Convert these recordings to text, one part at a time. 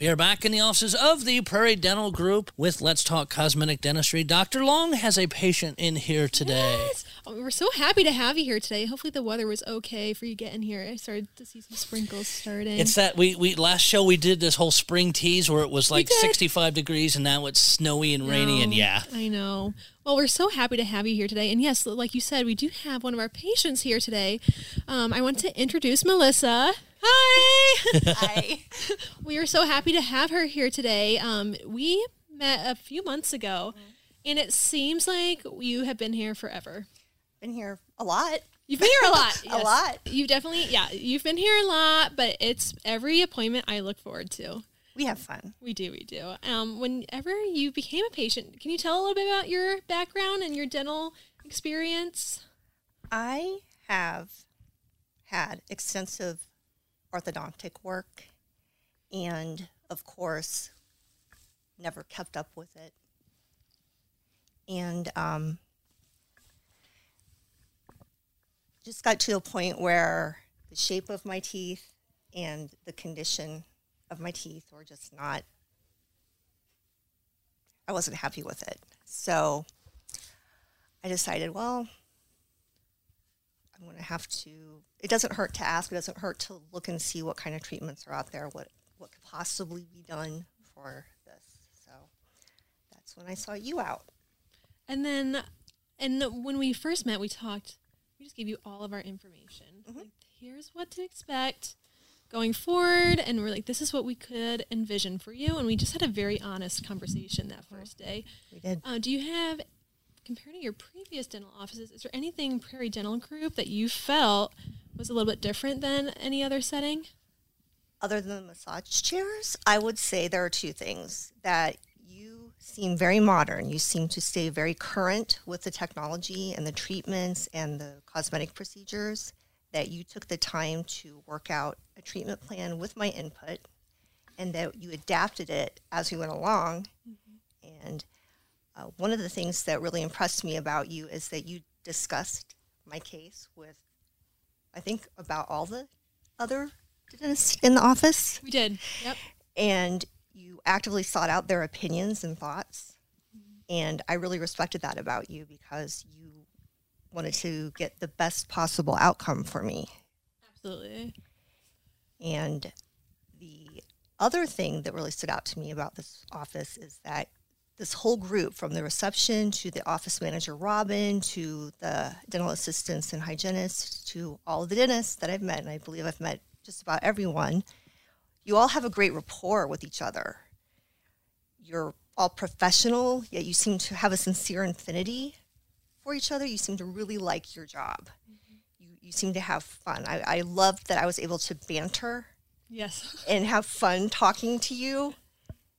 We are back in the offices of the Prairie Dental Group with Let's Talk Cosmetic Dentistry. Dr. Long has a patient in here today. Yes. Oh, we're so happy to have you here today. Hopefully the weather was okay for you getting here. I started to see some sprinkles starting. It's that we, we last show we did this whole spring tease where it was like 65 degrees and now it's snowy and rainy and yeah. I know. Well, we're so happy to have you here today. And yes, like you said, we do have one of our patients here today. Um, I want to introduce Melissa. Hi. Hi. we are so happy to have her here today. Um, we met a few months ago, and it seems like you have been here forever. Been here a lot. You've been here a lot. A lot. You've definitely, yeah, you've been here a lot, but it's every appointment I look forward to. We have fun. We do, we do. Um, whenever you became a patient, can you tell a little bit about your background and your dental experience? I have had extensive orthodontic work and, of course, never kept up with it. And um, just got to a point where the shape of my teeth and the condition of my teeth were just not, I wasn't happy with it. So I decided, well, I'm going to have to. It doesn't hurt to ask. It doesn't hurt to look and see what kind of treatments are out there. What what could possibly be done for this. So that's when I saw you out. And then, and when we first met, we talked. We just gave you all of our information. Like, here's what to expect going forward, and we're like, this is what we could envision for you. And we just had a very honest conversation that first day. We did. Uh, do you have, compared to your previous dental offices, is there anything Prairie Dental Group that you felt was a little bit different than any other setting? Other than the massage chairs, I would say there are two things that seem very modern. You seem to stay very current with the technology and the treatments and the cosmetic procedures. That you took the time to work out a treatment plan with my input, and that you adapted it as we went along. And uh, one of the things that really impressed me about you is that you discussed my case with, I think, about all the other dentists in the office We did. Yep. and you actively sought out their opinions and thoughts. And I really respected that about you because you wanted to get the best possible outcome for me. Absolutely. And the other thing that really stood out to me about this office is that this whole group, from the reception to the office manager, Robin, to the dental assistants and hygienists, to all the dentists that I've met, and I believe I've met just about everyone, you all have a great rapport with each other. You're all professional, yet you seem to have a sincere infinity for each other. You seem to really like your job. Mm-hmm. You, you seem to have fun. I, I loved that I was able to banter Yes. and have fun talking to you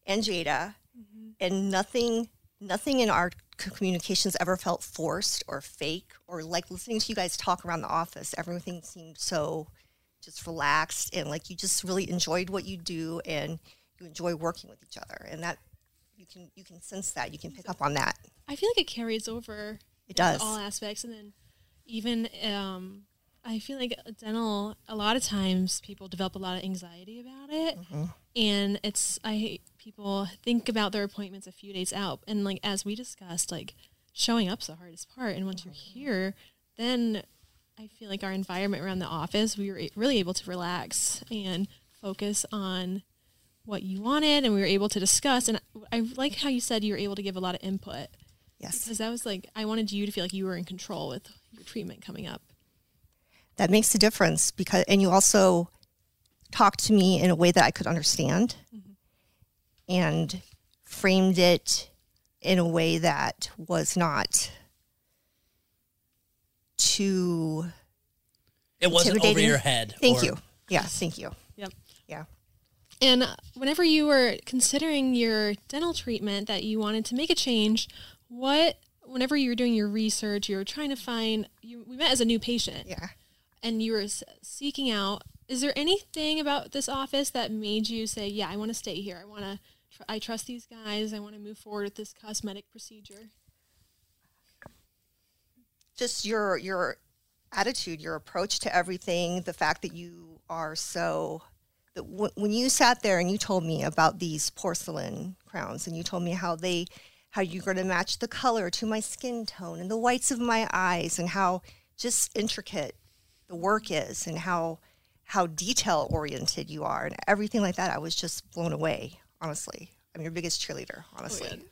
and Jada, mm-hmm. and nothing, nothing in our communications ever felt forced or fake or like listening to you guys talk around the office. Everything seemed so just relaxed and like you just really enjoyed what you do and you enjoy working with each other, and that you can you can sense that you can pick up on that. I feel like it carries over It does. all aspects and then even um i feel like a dental a lot of times people develop a lot of anxiety about it Mm-hmm. and it's i hate people think about their appointments a few days out and like as we discussed like showing up's the hardest part and once you're Mm-hmm. here then i feel like our environment around the office we were really able to relax and focus on what you wanted and we were able to discuss. And i like how you said you were able to give a lot of input. Yes, because that was like I wanted you to feel like you were in control with your treatment coming up. that makes a difference because and you also talked to me in a way that I could understand mm-hmm. and framed it in a way that was not too It wasn't over your head. thank or- you yeah thank you Yep. yeah And whenever you were considering your dental treatment that you wanted to make a change, what whenever you were doing your research, you were trying to find you we met as a new patient yeah and you were seeking out is there anything about this office that made you say, "Yeah, I want to stay here. I want to tr- I trust these guys. I want to move forward with this cosmetic procedure." Just your your attitude your approach to everything the fact that you are so that w- when you sat there and you told me about these porcelain crowns and you told me how they how you're going to match the color to my skin tone and the whites of my eyes and how just intricate the work is and how how detail oriented you are and everything like that i was just blown away honestly. I'm your biggest cheerleader honestly oh,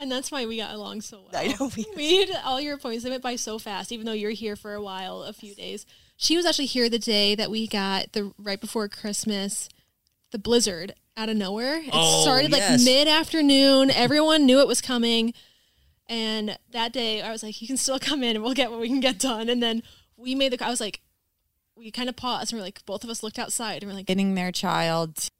And that's why we got along so well. I know we- we did all your appointments. They went by so fast, even though you're here for a while, a few days. She was actually here the day that we got the right before Christmas, the blizzard out of nowhere. It Oh, started like yes. mid afternoon. Everyone knew it was coming. And that day I was like, you can still come in and we'll get what we can get done. And then we made the, I was like, we kind of paused and we're like, both of us looked outside and we're like, getting their child to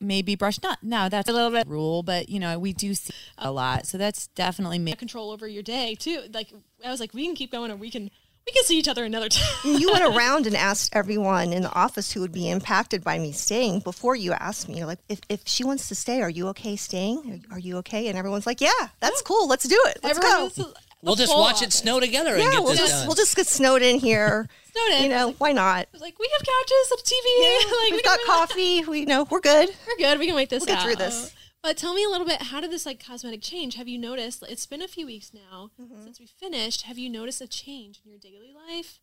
maybe brush not no that's a little bit rule but you know we do see a lot so that's definitely me control over your day too. Like I was like, we can keep going or we can, we can see each other another time. You went around and asked everyone in the office who would be impacted by me staying before you asked me. You're like, if, if she wants to stay, are you okay staying? Are, you okay? And everyone's like, yeah, that's cool. Let's do it. Let's Everyone go. We'll just watch it snow together and Yeah, get we'll this just done. we'll just get snowed in here. Snowed in. You know, why not? Like, we have couches, a TV. like, we We've can got coffee. We know we're good. We're good. We can wait this We'll get out. through this. But tell me a little bit. How did this like cosmetic change? Have you noticed? It's been a few weeks now Mm-hmm. since we finished. Have you noticed a change in your daily life?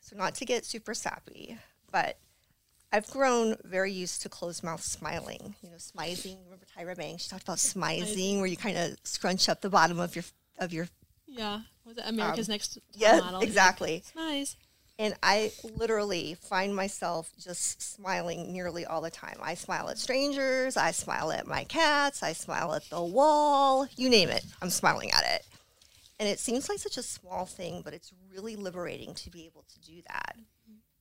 So not to get super sappy, but I've grown very used to closed mouth smiling. You know, smizing. Remember Tyra Banks? She talked about smizing, where you kind of scrunch up the bottom of your of your. Yeah. Was it America's Next Um, Yeah, Model? exactly. Nice. And I literally find myself just smiling nearly all the time. I smile at strangers, I smile at my cats, I smile at the wall, you name it, I'm smiling at it. And it seems like such a small thing, but it's really liberating to be able to do that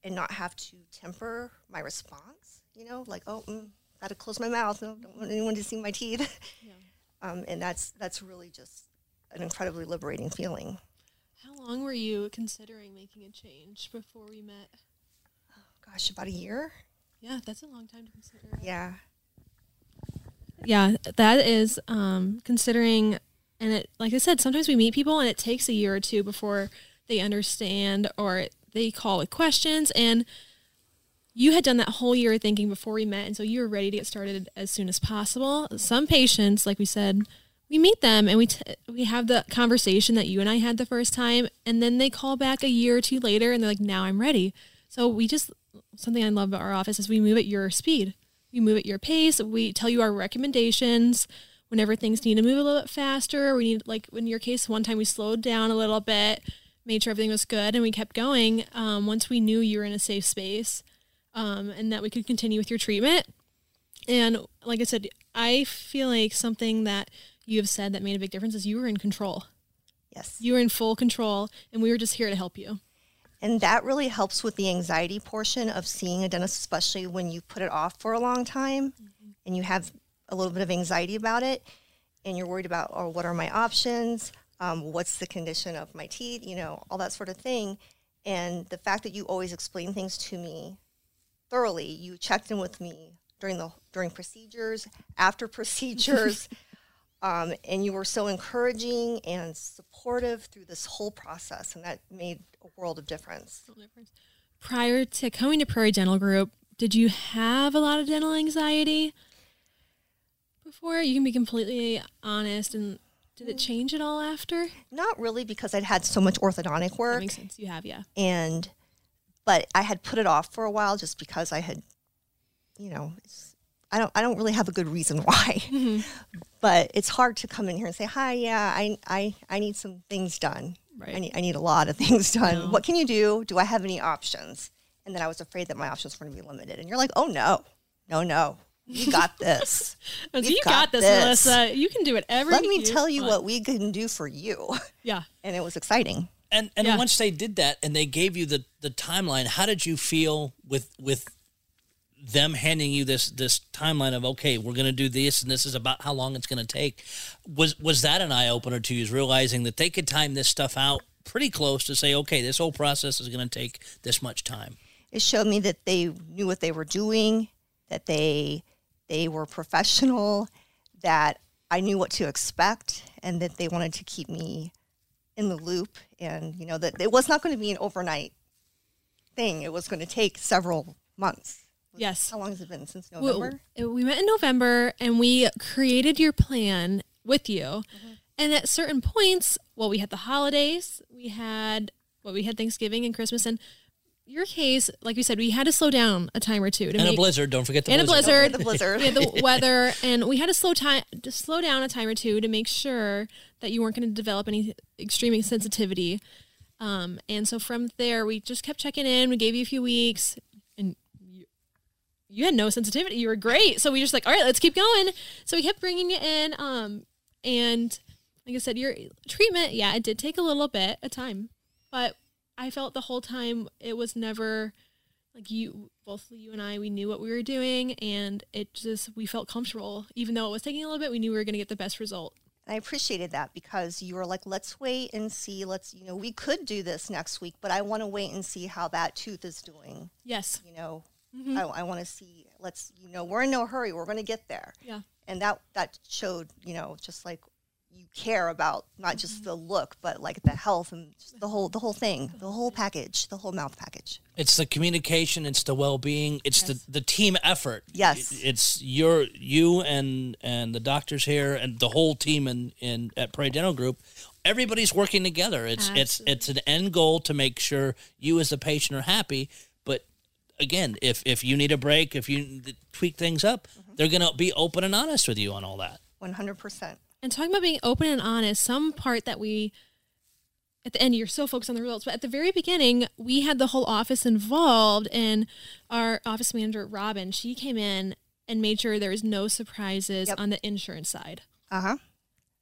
and not have to temper my response, you know, like, oh, mm, gotta close my mouth, no, don't want anyone to see my teeth. Um, and that's, that's really just an incredibly liberating feeling. How long were you considering making a change before we met? Gosh, about a year? Yeah, that's a long time to consider. Yeah. Yeah, that is um, considering, and it like I said, sometimes we meet people and it takes a year or two before they understand or they call with questions. And you had done that whole year of thinking before we met, and so you were ready to get started as soon as possible. Some patients, like we said, we meet them and we t- we have the conversation that you and I had the first time, and then they call back a year or two later, and they're like, "Now I'm ready." So we just something I love about our office is we move at your speed. We move at your pace. We tell you our recommendations whenever things need to move a little bit faster. We need, like in your case, one time we slowed down a little bit, made sure everything was good, and we kept going. Um, once we knew you were in a safe space, um, and that we could continue with your treatment. And like I said, I feel like something that you have said that made a big difference is you were in control. Yes. You were in full control, and we were just here to help you. And that really helps with the anxiety portion of seeing a dentist, especially when you put it off for a long time and you have a little bit of anxiety about it and you're worried about, oh, what are my options? Um, what's the condition of my teeth? You know, all that sort of thing. And the fact that you always explain things to me thoroughly, you checked in with me during the during procedures, after procedures, um, and you were so encouraging and supportive through this whole process, and that made a world of difference. Prior to coming to Prairie Dental Group, did you have a lot of dental anxiety before? You can be completely honest. And did it change at all after? Not really, because I'd had so much orthodontic That work, makes sense. You have, yeah. and but I had put it off for a while just because I had, you know, it's, I don't I don't really have a good reason why, mm-hmm. but it's hard to come in here and say, hi, yeah, I I I need some things done. Right. I need I need a lot of things done. No. What can you do? Do I have any options? And then I was afraid that my options were going to be limited. And you're like, oh no, no, no, you got this. So you got, got this, this. Melissa. You can do it every Let me tell you want. what we can do for you. Yeah. And it was exciting. And and Yeah. once they did that and they gave you the the timeline, how did you feel with with them handing you this this timeline of okay, we're going to do this and this is about how long it's going to take? Was was that an eye opener to you? Is realizing that they could time this stuff out pretty close to say, okay, this whole process is going to take this much time. it showed me that they knew what they were doing, that they they were professional, that I knew what to expect, and that they wanted to keep me in the loop. And you know that it was not going to be an overnight thing. It was going to take several months. Yes. How long has it been since We- November? We met in November and we created your plan with you. Mm-hmm. And at certain points, well, we had the holidays, we had well, we had Thanksgiving and Christmas, and your case, like we said, we had to slow down a time or two to And a blizzard. Don't forget the and a blizzard. blizzard. The blizzard. we had the weather, and we had to slow time to slow down a time or two to make sure that you weren't going to develop any extreme sensitivity. Um, and so from there, we just kept checking in. We gave you a few weeks, and you, you had no sensitivity. You were great. So we just like, all right, let's keep going. So we kept bringing you in. Um, and like I said, your treatment, yeah, it did take a little bit of time, but I felt the whole time it was never like you both you and I we knew what we were doing and it just we felt comfortable even though it was taking a little bit we knew we were going to get the best result And I appreciated that because you were like, let's wait and see. Let's, you know, we could do this next week, but I want to wait and see how that tooth is doing. yes You know, Mm-hmm. I, I want to see, let's, you know, we're in no hurry. We're going to get there. yeah And that, that showed, you know, just like you care about not just mm-hmm. the look, but like the health and just the whole, the whole thing, the whole package, the whole mouth package. It's the communication. It's the well-being. It's the, the team effort. Yes. It's your you and and the doctors here and the whole team in, in at Prairie Dental Group. Everybody's working together. It's it's it's an end goal to make sure you as the patient are happy. But again, if if you need a break, if you tweak things up, they're gonna be open and honest with you on all that. 100%. and talking about being open and honest some part that we at the end you're so focused on the results but at the very beginning we had the whole office involved and our office manager Robin she came in and made sure there was no surprises Yep. on the insurance side Uh huh.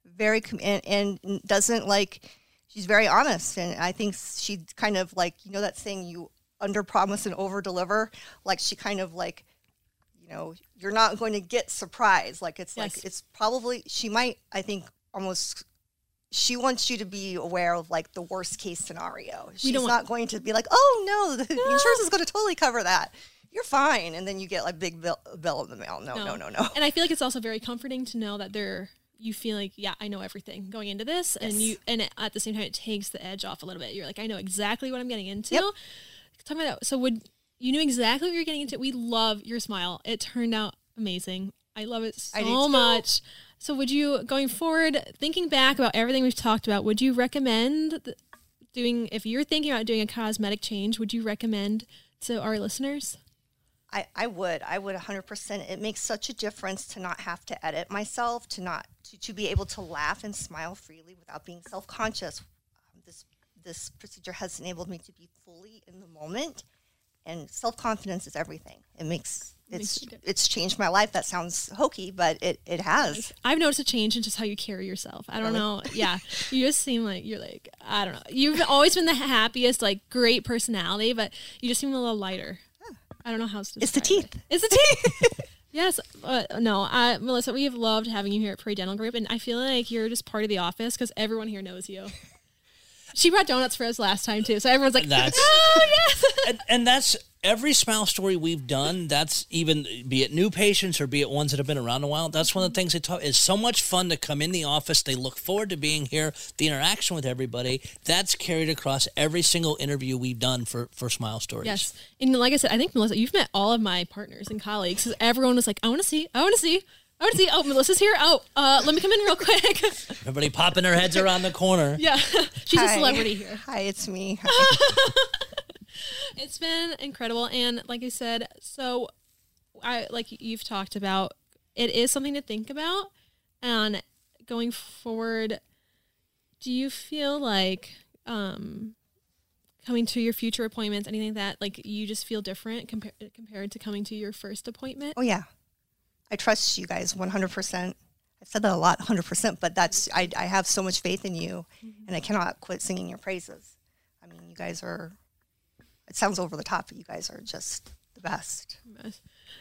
Very com- and, and doesn't like. She's very honest, and I think she kind of like you know that saying you under promise and over deliver. Like she kind of like, you know, you're not going to get surprised. Like it's Yes. like it's probably she might. I think almost. She wants you to be aware of like the worst case scenario. She's want- going to be like, oh no, the insurance is going to totally cover that. You're fine, and then you get like big bill, bill in the mail. No, no, no, no. And I feel like it's also very comforting to know that they're you feel like yeah I know everything going into this, and you and it, at the same time it takes the edge off a little bit. You're like I know exactly what I'm getting into. Yep. Talk about that. So would you knew exactly what you're getting into? We love your smile. It turned out amazing. I love it so too. much. So would you going forward, thinking back about everything we've talked about, would you recommend doing if you're thinking about doing a cosmetic change? Would you recommend to our listeners? I, I would. I would 100%. It makes such a difference to not have to edit myself, to not to, to be able to laugh and smile freely without being self-conscious. This procedure has enabled me to be fully in the moment, and self-confidence is everything. It makes it's it's changed my life. That sounds hokey, but it, it has. I've noticed a change in just how you carry yourself. I don't Really? know. Yeah. You just seem like you're like, I don't know. You've always been the happiest, like great personality, but you just seem a little lighter. I don't know how to It's the describe it. teeth. It's the teeth. yes. Uh, no, uh, Melissa, we have loved having you here at Prairie Dental Group, and I feel like you're just part of the office because everyone here knows you. She brought donuts for us last time too, so everyone's like, That's- "Oh yes!" and, and that's every smile story we've done. That's even be it new patients or be it ones that have been around a while. That's one of the mm-hmm. things they talk. It's so much fun to come in the office. They look forward to being here. The interaction with everybody that's carried across every single interview we've done for for Smile Stories. Yes, and like I said, I think Melissa, you've met all of my partners and colleagues. everyone was like, "I want to see, I want to see, I want to see." Oh, Melissa's here. Oh, uh, let me come in real quick. Everybody popping their heads around the corner. yeah, she's a celebrity here. Hi, it's me. It's been incredible, and like I said, so I like you've talked about. It is something to think about, and going forward, do you feel like um, coming to your future appointments, anything like that, like you just feel different compared compared to coming to your first appointment? Oh yeah, I trust you guys 100%. I've said that a lot, 100%, but that's I, I have so much faith in you, mm-hmm. and I cannot quit singing your praises. I mean, you guys are. It sounds over the top, but you guys are just the best.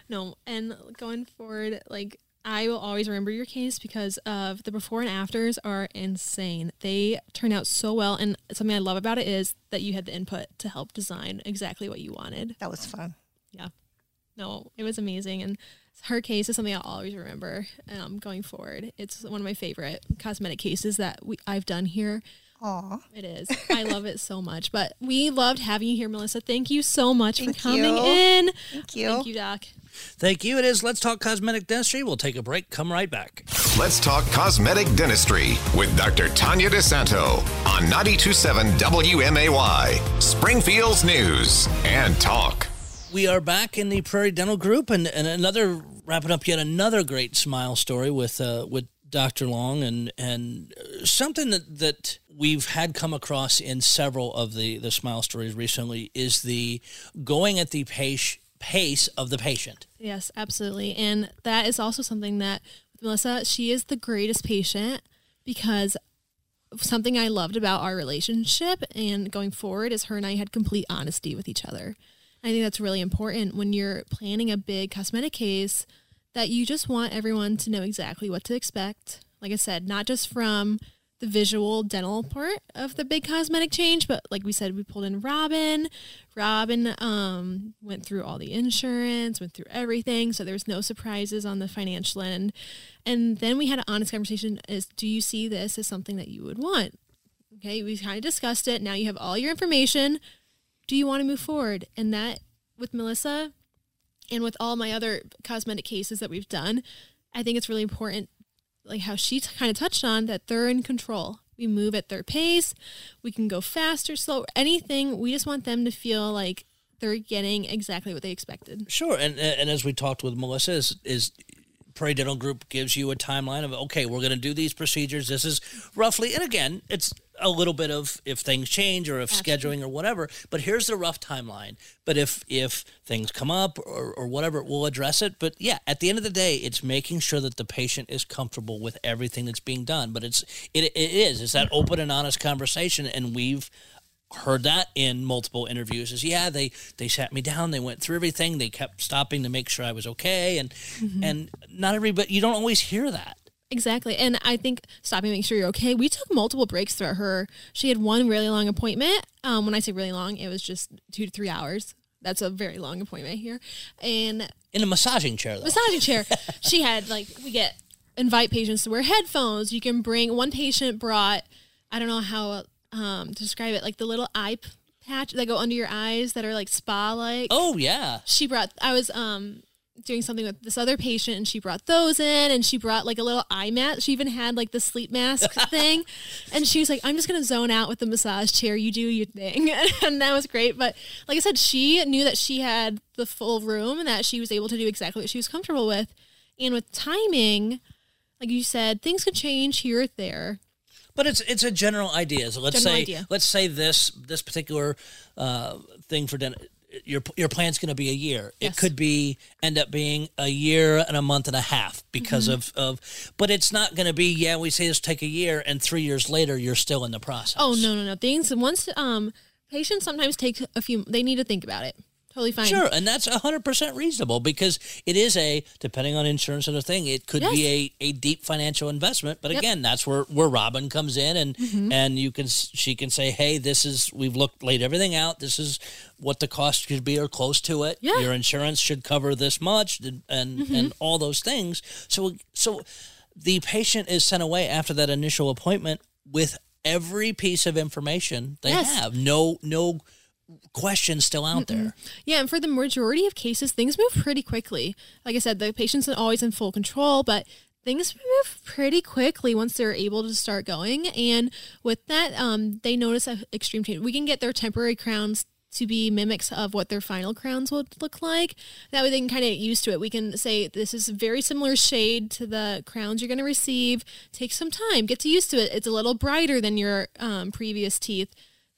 No, and going forward, like I will always remember your case because of the before and afters are insane. They turn out so well, and something I love about it is that you had the input to help design exactly what you wanted. That was fun. Yeah. No, it was amazing, and her case is something I'll always remember um, going forward. It's one of my favorite cosmetic cases that we I've done here. Aw. It is. I love it so much. But we loved having you here, Melissa. Thank you so much Thank for coming you. in. Thank you. Thank you, Doc. Thank you. It is Let's Talk Cosmetic Dentistry. We'll take a break. Come right back. Let's talk cosmetic dentistry with Dr. Tanya DeSanto on 927 WMAY, Springfield's News and Talk. We are back in the Prairie Dental Group, and, and another wrapping up yet another great smile story with uh, with Dr. Long, and and uh, something that that we've had come across in several of the the smile stories recently is the going at the pace pace of the patient. Yes, absolutely. And that is also something that with Melissa, she is the greatest patient because something I loved about our relationship and going forward is her and I had complete honesty with each other. I think that's really important when you're planning a big cosmetic case that you just want everyone to know exactly what to expect. Like I said, not just from the visual dental part of the big cosmetic change, but like we said, we pulled in Robin. Robin um, went through all the insurance, went through everything, so there was no surprises on the financial end. And then we had an honest conversation: is do you see this as something that you would want? Okay, we kind of discussed it. Now you have all your information. Do you want to move forward? And that with Melissa and with all my other cosmetic cases that we've done, I think it's really important, like how she t- kind of touched on, that they're in control. We move at their pace. We can go faster, slow, anything. We just want them to feel like they're getting exactly what they expected. Sure, and and as we talked with Melissa, is is Prairie Dental Group gives you a timeline of okay, we're going to do these procedures. This is roughly, and again, it's a little bit of if things change or if scheduling or whatever. But here's the rough timeline. But if if things come up or, or whatever, we'll address it. But yeah, at the end of the day, it's making sure that the patient is comfortable with everything that's being done. But it's it, it is it's that open and honest conversation, and we've heard that in multiple interviews is yeah they they sat me down they went through everything they kept stopping to make sure i was okay and and not everybody you don't always hear that Exactly. And I think stopping, to make sure you're okay. We took multiple breaks throughout her. She had one really long appointment. Um, when I say really long, it was just two to three hours. That's a very long appointment here. And in a massaging chair though massaging chair. she had like we get invite patients to wear headphones. You can bring one patient brought I don't know how um, to describe it like the little eye p- patch that go under your eyes that are like spa like. oh yeah She brought I was um doing something with this other patient and she brought those in and she brought like a little eye mat. She even had like the sleep mask thing. And she was like, I'm just gonna zone out with the massage chair. You do your thing. and that was great. But like I said, she knew that she had the full room and that she was able to do exactly what she was comfortable with. And with timing, like you said, things could change here or there. But it's it's a general idea so let's General say idea. let's say this this particular uh, thing for den- your your plan's going to be a year. It could be end up being a year and a month and a half because Mm-hmm. of of. But it's not going to be yeah. We say this take a year, and three years later you're still in the process. Oh no, no, no. Things once um patients sometimes take a few they need to think about it. Totally fine. Sure, and that's hundred percent reasonable because it is a depending on insurance and a thing. It could be a, a deep financial investment, but Yep. again, that's where where Robin comes in, and mm-hmm. and you can she can say, hey, this is we've looked laid everything out. This is what the cost could be or close to it. Yeah. Your insurance should cover this much, and and, mm-hmm. and all those things. So so the patient is sent away after that initial appointment with every piece of information they Yes. have. No no questions still out there. Yeah, and for the majority of cases, things move pretty quickly. Like I said, the patient's not always in full control, but things move pretty quickly once they're able to start going. And with that, um, they notice a extreme change. We can get their temporary crowns to be mimics of what their final crowns would look like. That way they can kind of get used to it. We can say this is a very similar shade to the crowns you're going to receive. Take some time, get to used to it. It's a little brighter than your um, previous teeth.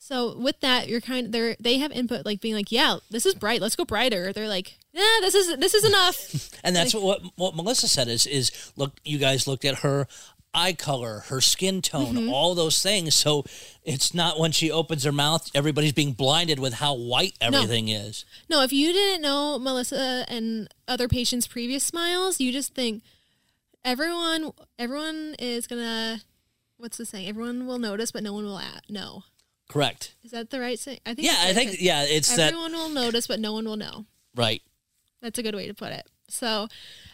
So with that, you're kind of they they have input like being like, yeah, this is bright. Let's go brighter. They're like, yeah, this is this is enough. And that's what what Melissa said is is look you guys looked at her eye color, her skin tone, Mm-hmm. all those things. So it's not when she opens her mouth, everybody's being blinded with how white everything is. no, if you didn't know Melissa and other patients' previous smiles, you just think everyone everyone is gonna what's the saying? Everyone will notice, but no one will a- know. Correct. Is that the right thing? I think. Yeah, I think yeah, it's that everyone will notice, but no one will know. right. That's a good way to put it. So,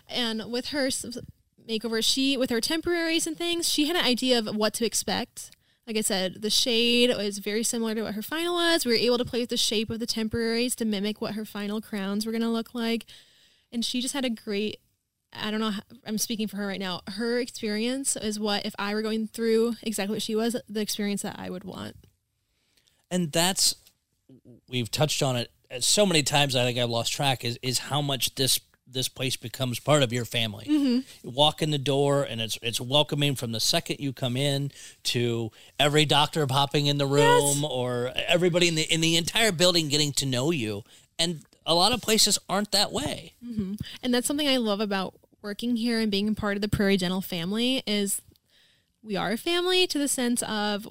and with her makeover, she with her temporaries and things, she had an idea of what to expect. Like I said, the shade was very similar to what her final was. We were able to play with the shape of the temporaries to mimic what her final crowns were going to look like. And she just had a great I don't know. How, I'm speaking for her right now. Her experience is what if I were going through exactly what she was, the experience that I would want. And that's we've touched on it so many times. I think I've lost track. Is is how much this this place becomes part of your family. Mm-hmm. You walk in the door and it's it's welcoming from the second you come in to every doctor popping in the room Yes. or everybody in the in the entire building getting to know you. And a lot of places aren't that way. And that's something I love about working here and being part of the Prairie Dental family is we are a family to the sense of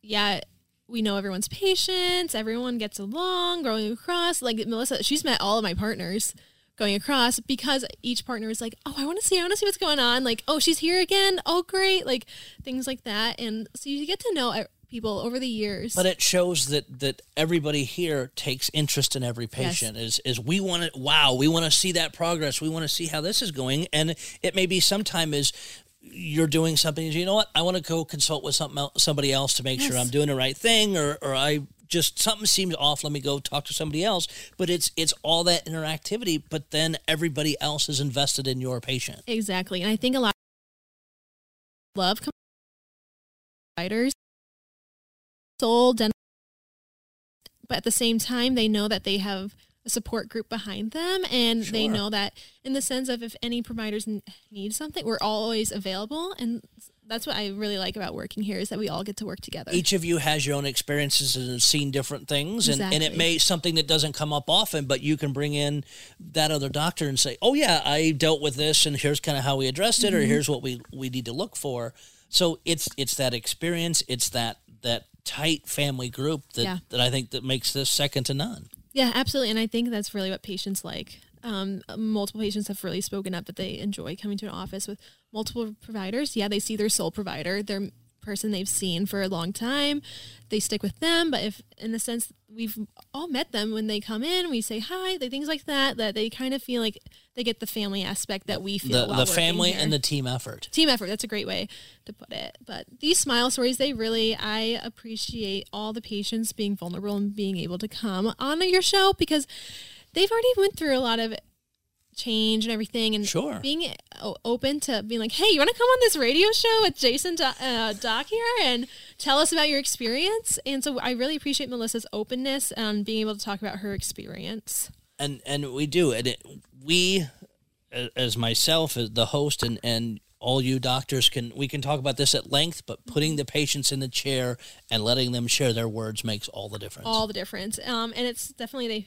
yeah, we know everyone's patients, everyone gets along, going across. Like Melissa, she's met all of my partners going across because each partner is like, "Oh, I want to see, I want to see what's going on." Like, "Oh, she's here again. Oh, great." Like things like that. And so you get to know people over the years. But it shows that that everybody here takes interest in every patient. Is is we want to wow, we want to see that progress. We want to see how this is going, and it may be sometime is you're doing something. You know what? I want to go consult with something else, somebody else to make sure I'm doing the right thing, or or I just something seems off. Let me go talk to somebody else. But it's it's all that interactivity. But then everybody else is invested in your patient. Exactly. And I think a lot of love providers soul dental but at the same time they know that they have a support group behind them and they know that in the sense of if any providers n- need something we're always available and that's what I really like about working here is that we all get to work together. each of you has your own experiences and seen different things and, and it may something that doesn't come up often but you can bring in that other doctor and say oh yeah i dealt with this and here's kind of how we addressed it or Mm-hmm. here's what we we need to look for so it's it's that experience it's that that tight family group that Yeah. that i think that makes this second to none Yeah, absolutely. And I think that's really what patients like. Um, multiple patients have really spoken up that they enjoy coming to an office with multiple providers. Yeah, they see their sole provider, their person they've seen for a long time. They stick with them. But if, in the sense, we've all met them when they come in, we say hi, they, things like that, that they kind of feel like they get the family aspect that we feel. the the family here and the team effort team effort that's a great way to put it but these smile stories they really i appreciate all the patients being vulnerable and being able to come on your show because they've already went through a lot of change and everything and Sure. being open to being like hey you want to come on this radio show with jason Do- uh, doc here and tell us about your experience and so i really appreciate melissa's openness and being able to talk about her experience and and we do and it, we as myself as the host and and all you doctors can we can talk about this at length but putting the patients in the chair and letting them share their words makes all the difference all the difference. Um, and it's definitely they,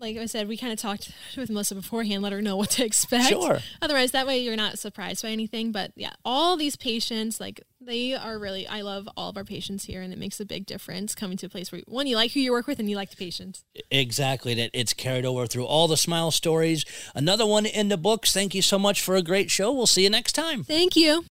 like I said, we kind of talked with Melissa beforehand, let her know what to expect. Sure. Otherwise, that way you're not surprised by anything. But yeah, all these patients, like they are really, I love all of our patients here, and it makes a big difference coming to a place where one, you like who you work with, and you like the patients. exactly that it's carried over through all the smile stories another one in the books thank you so much for a great show we'll see you next time Thank you.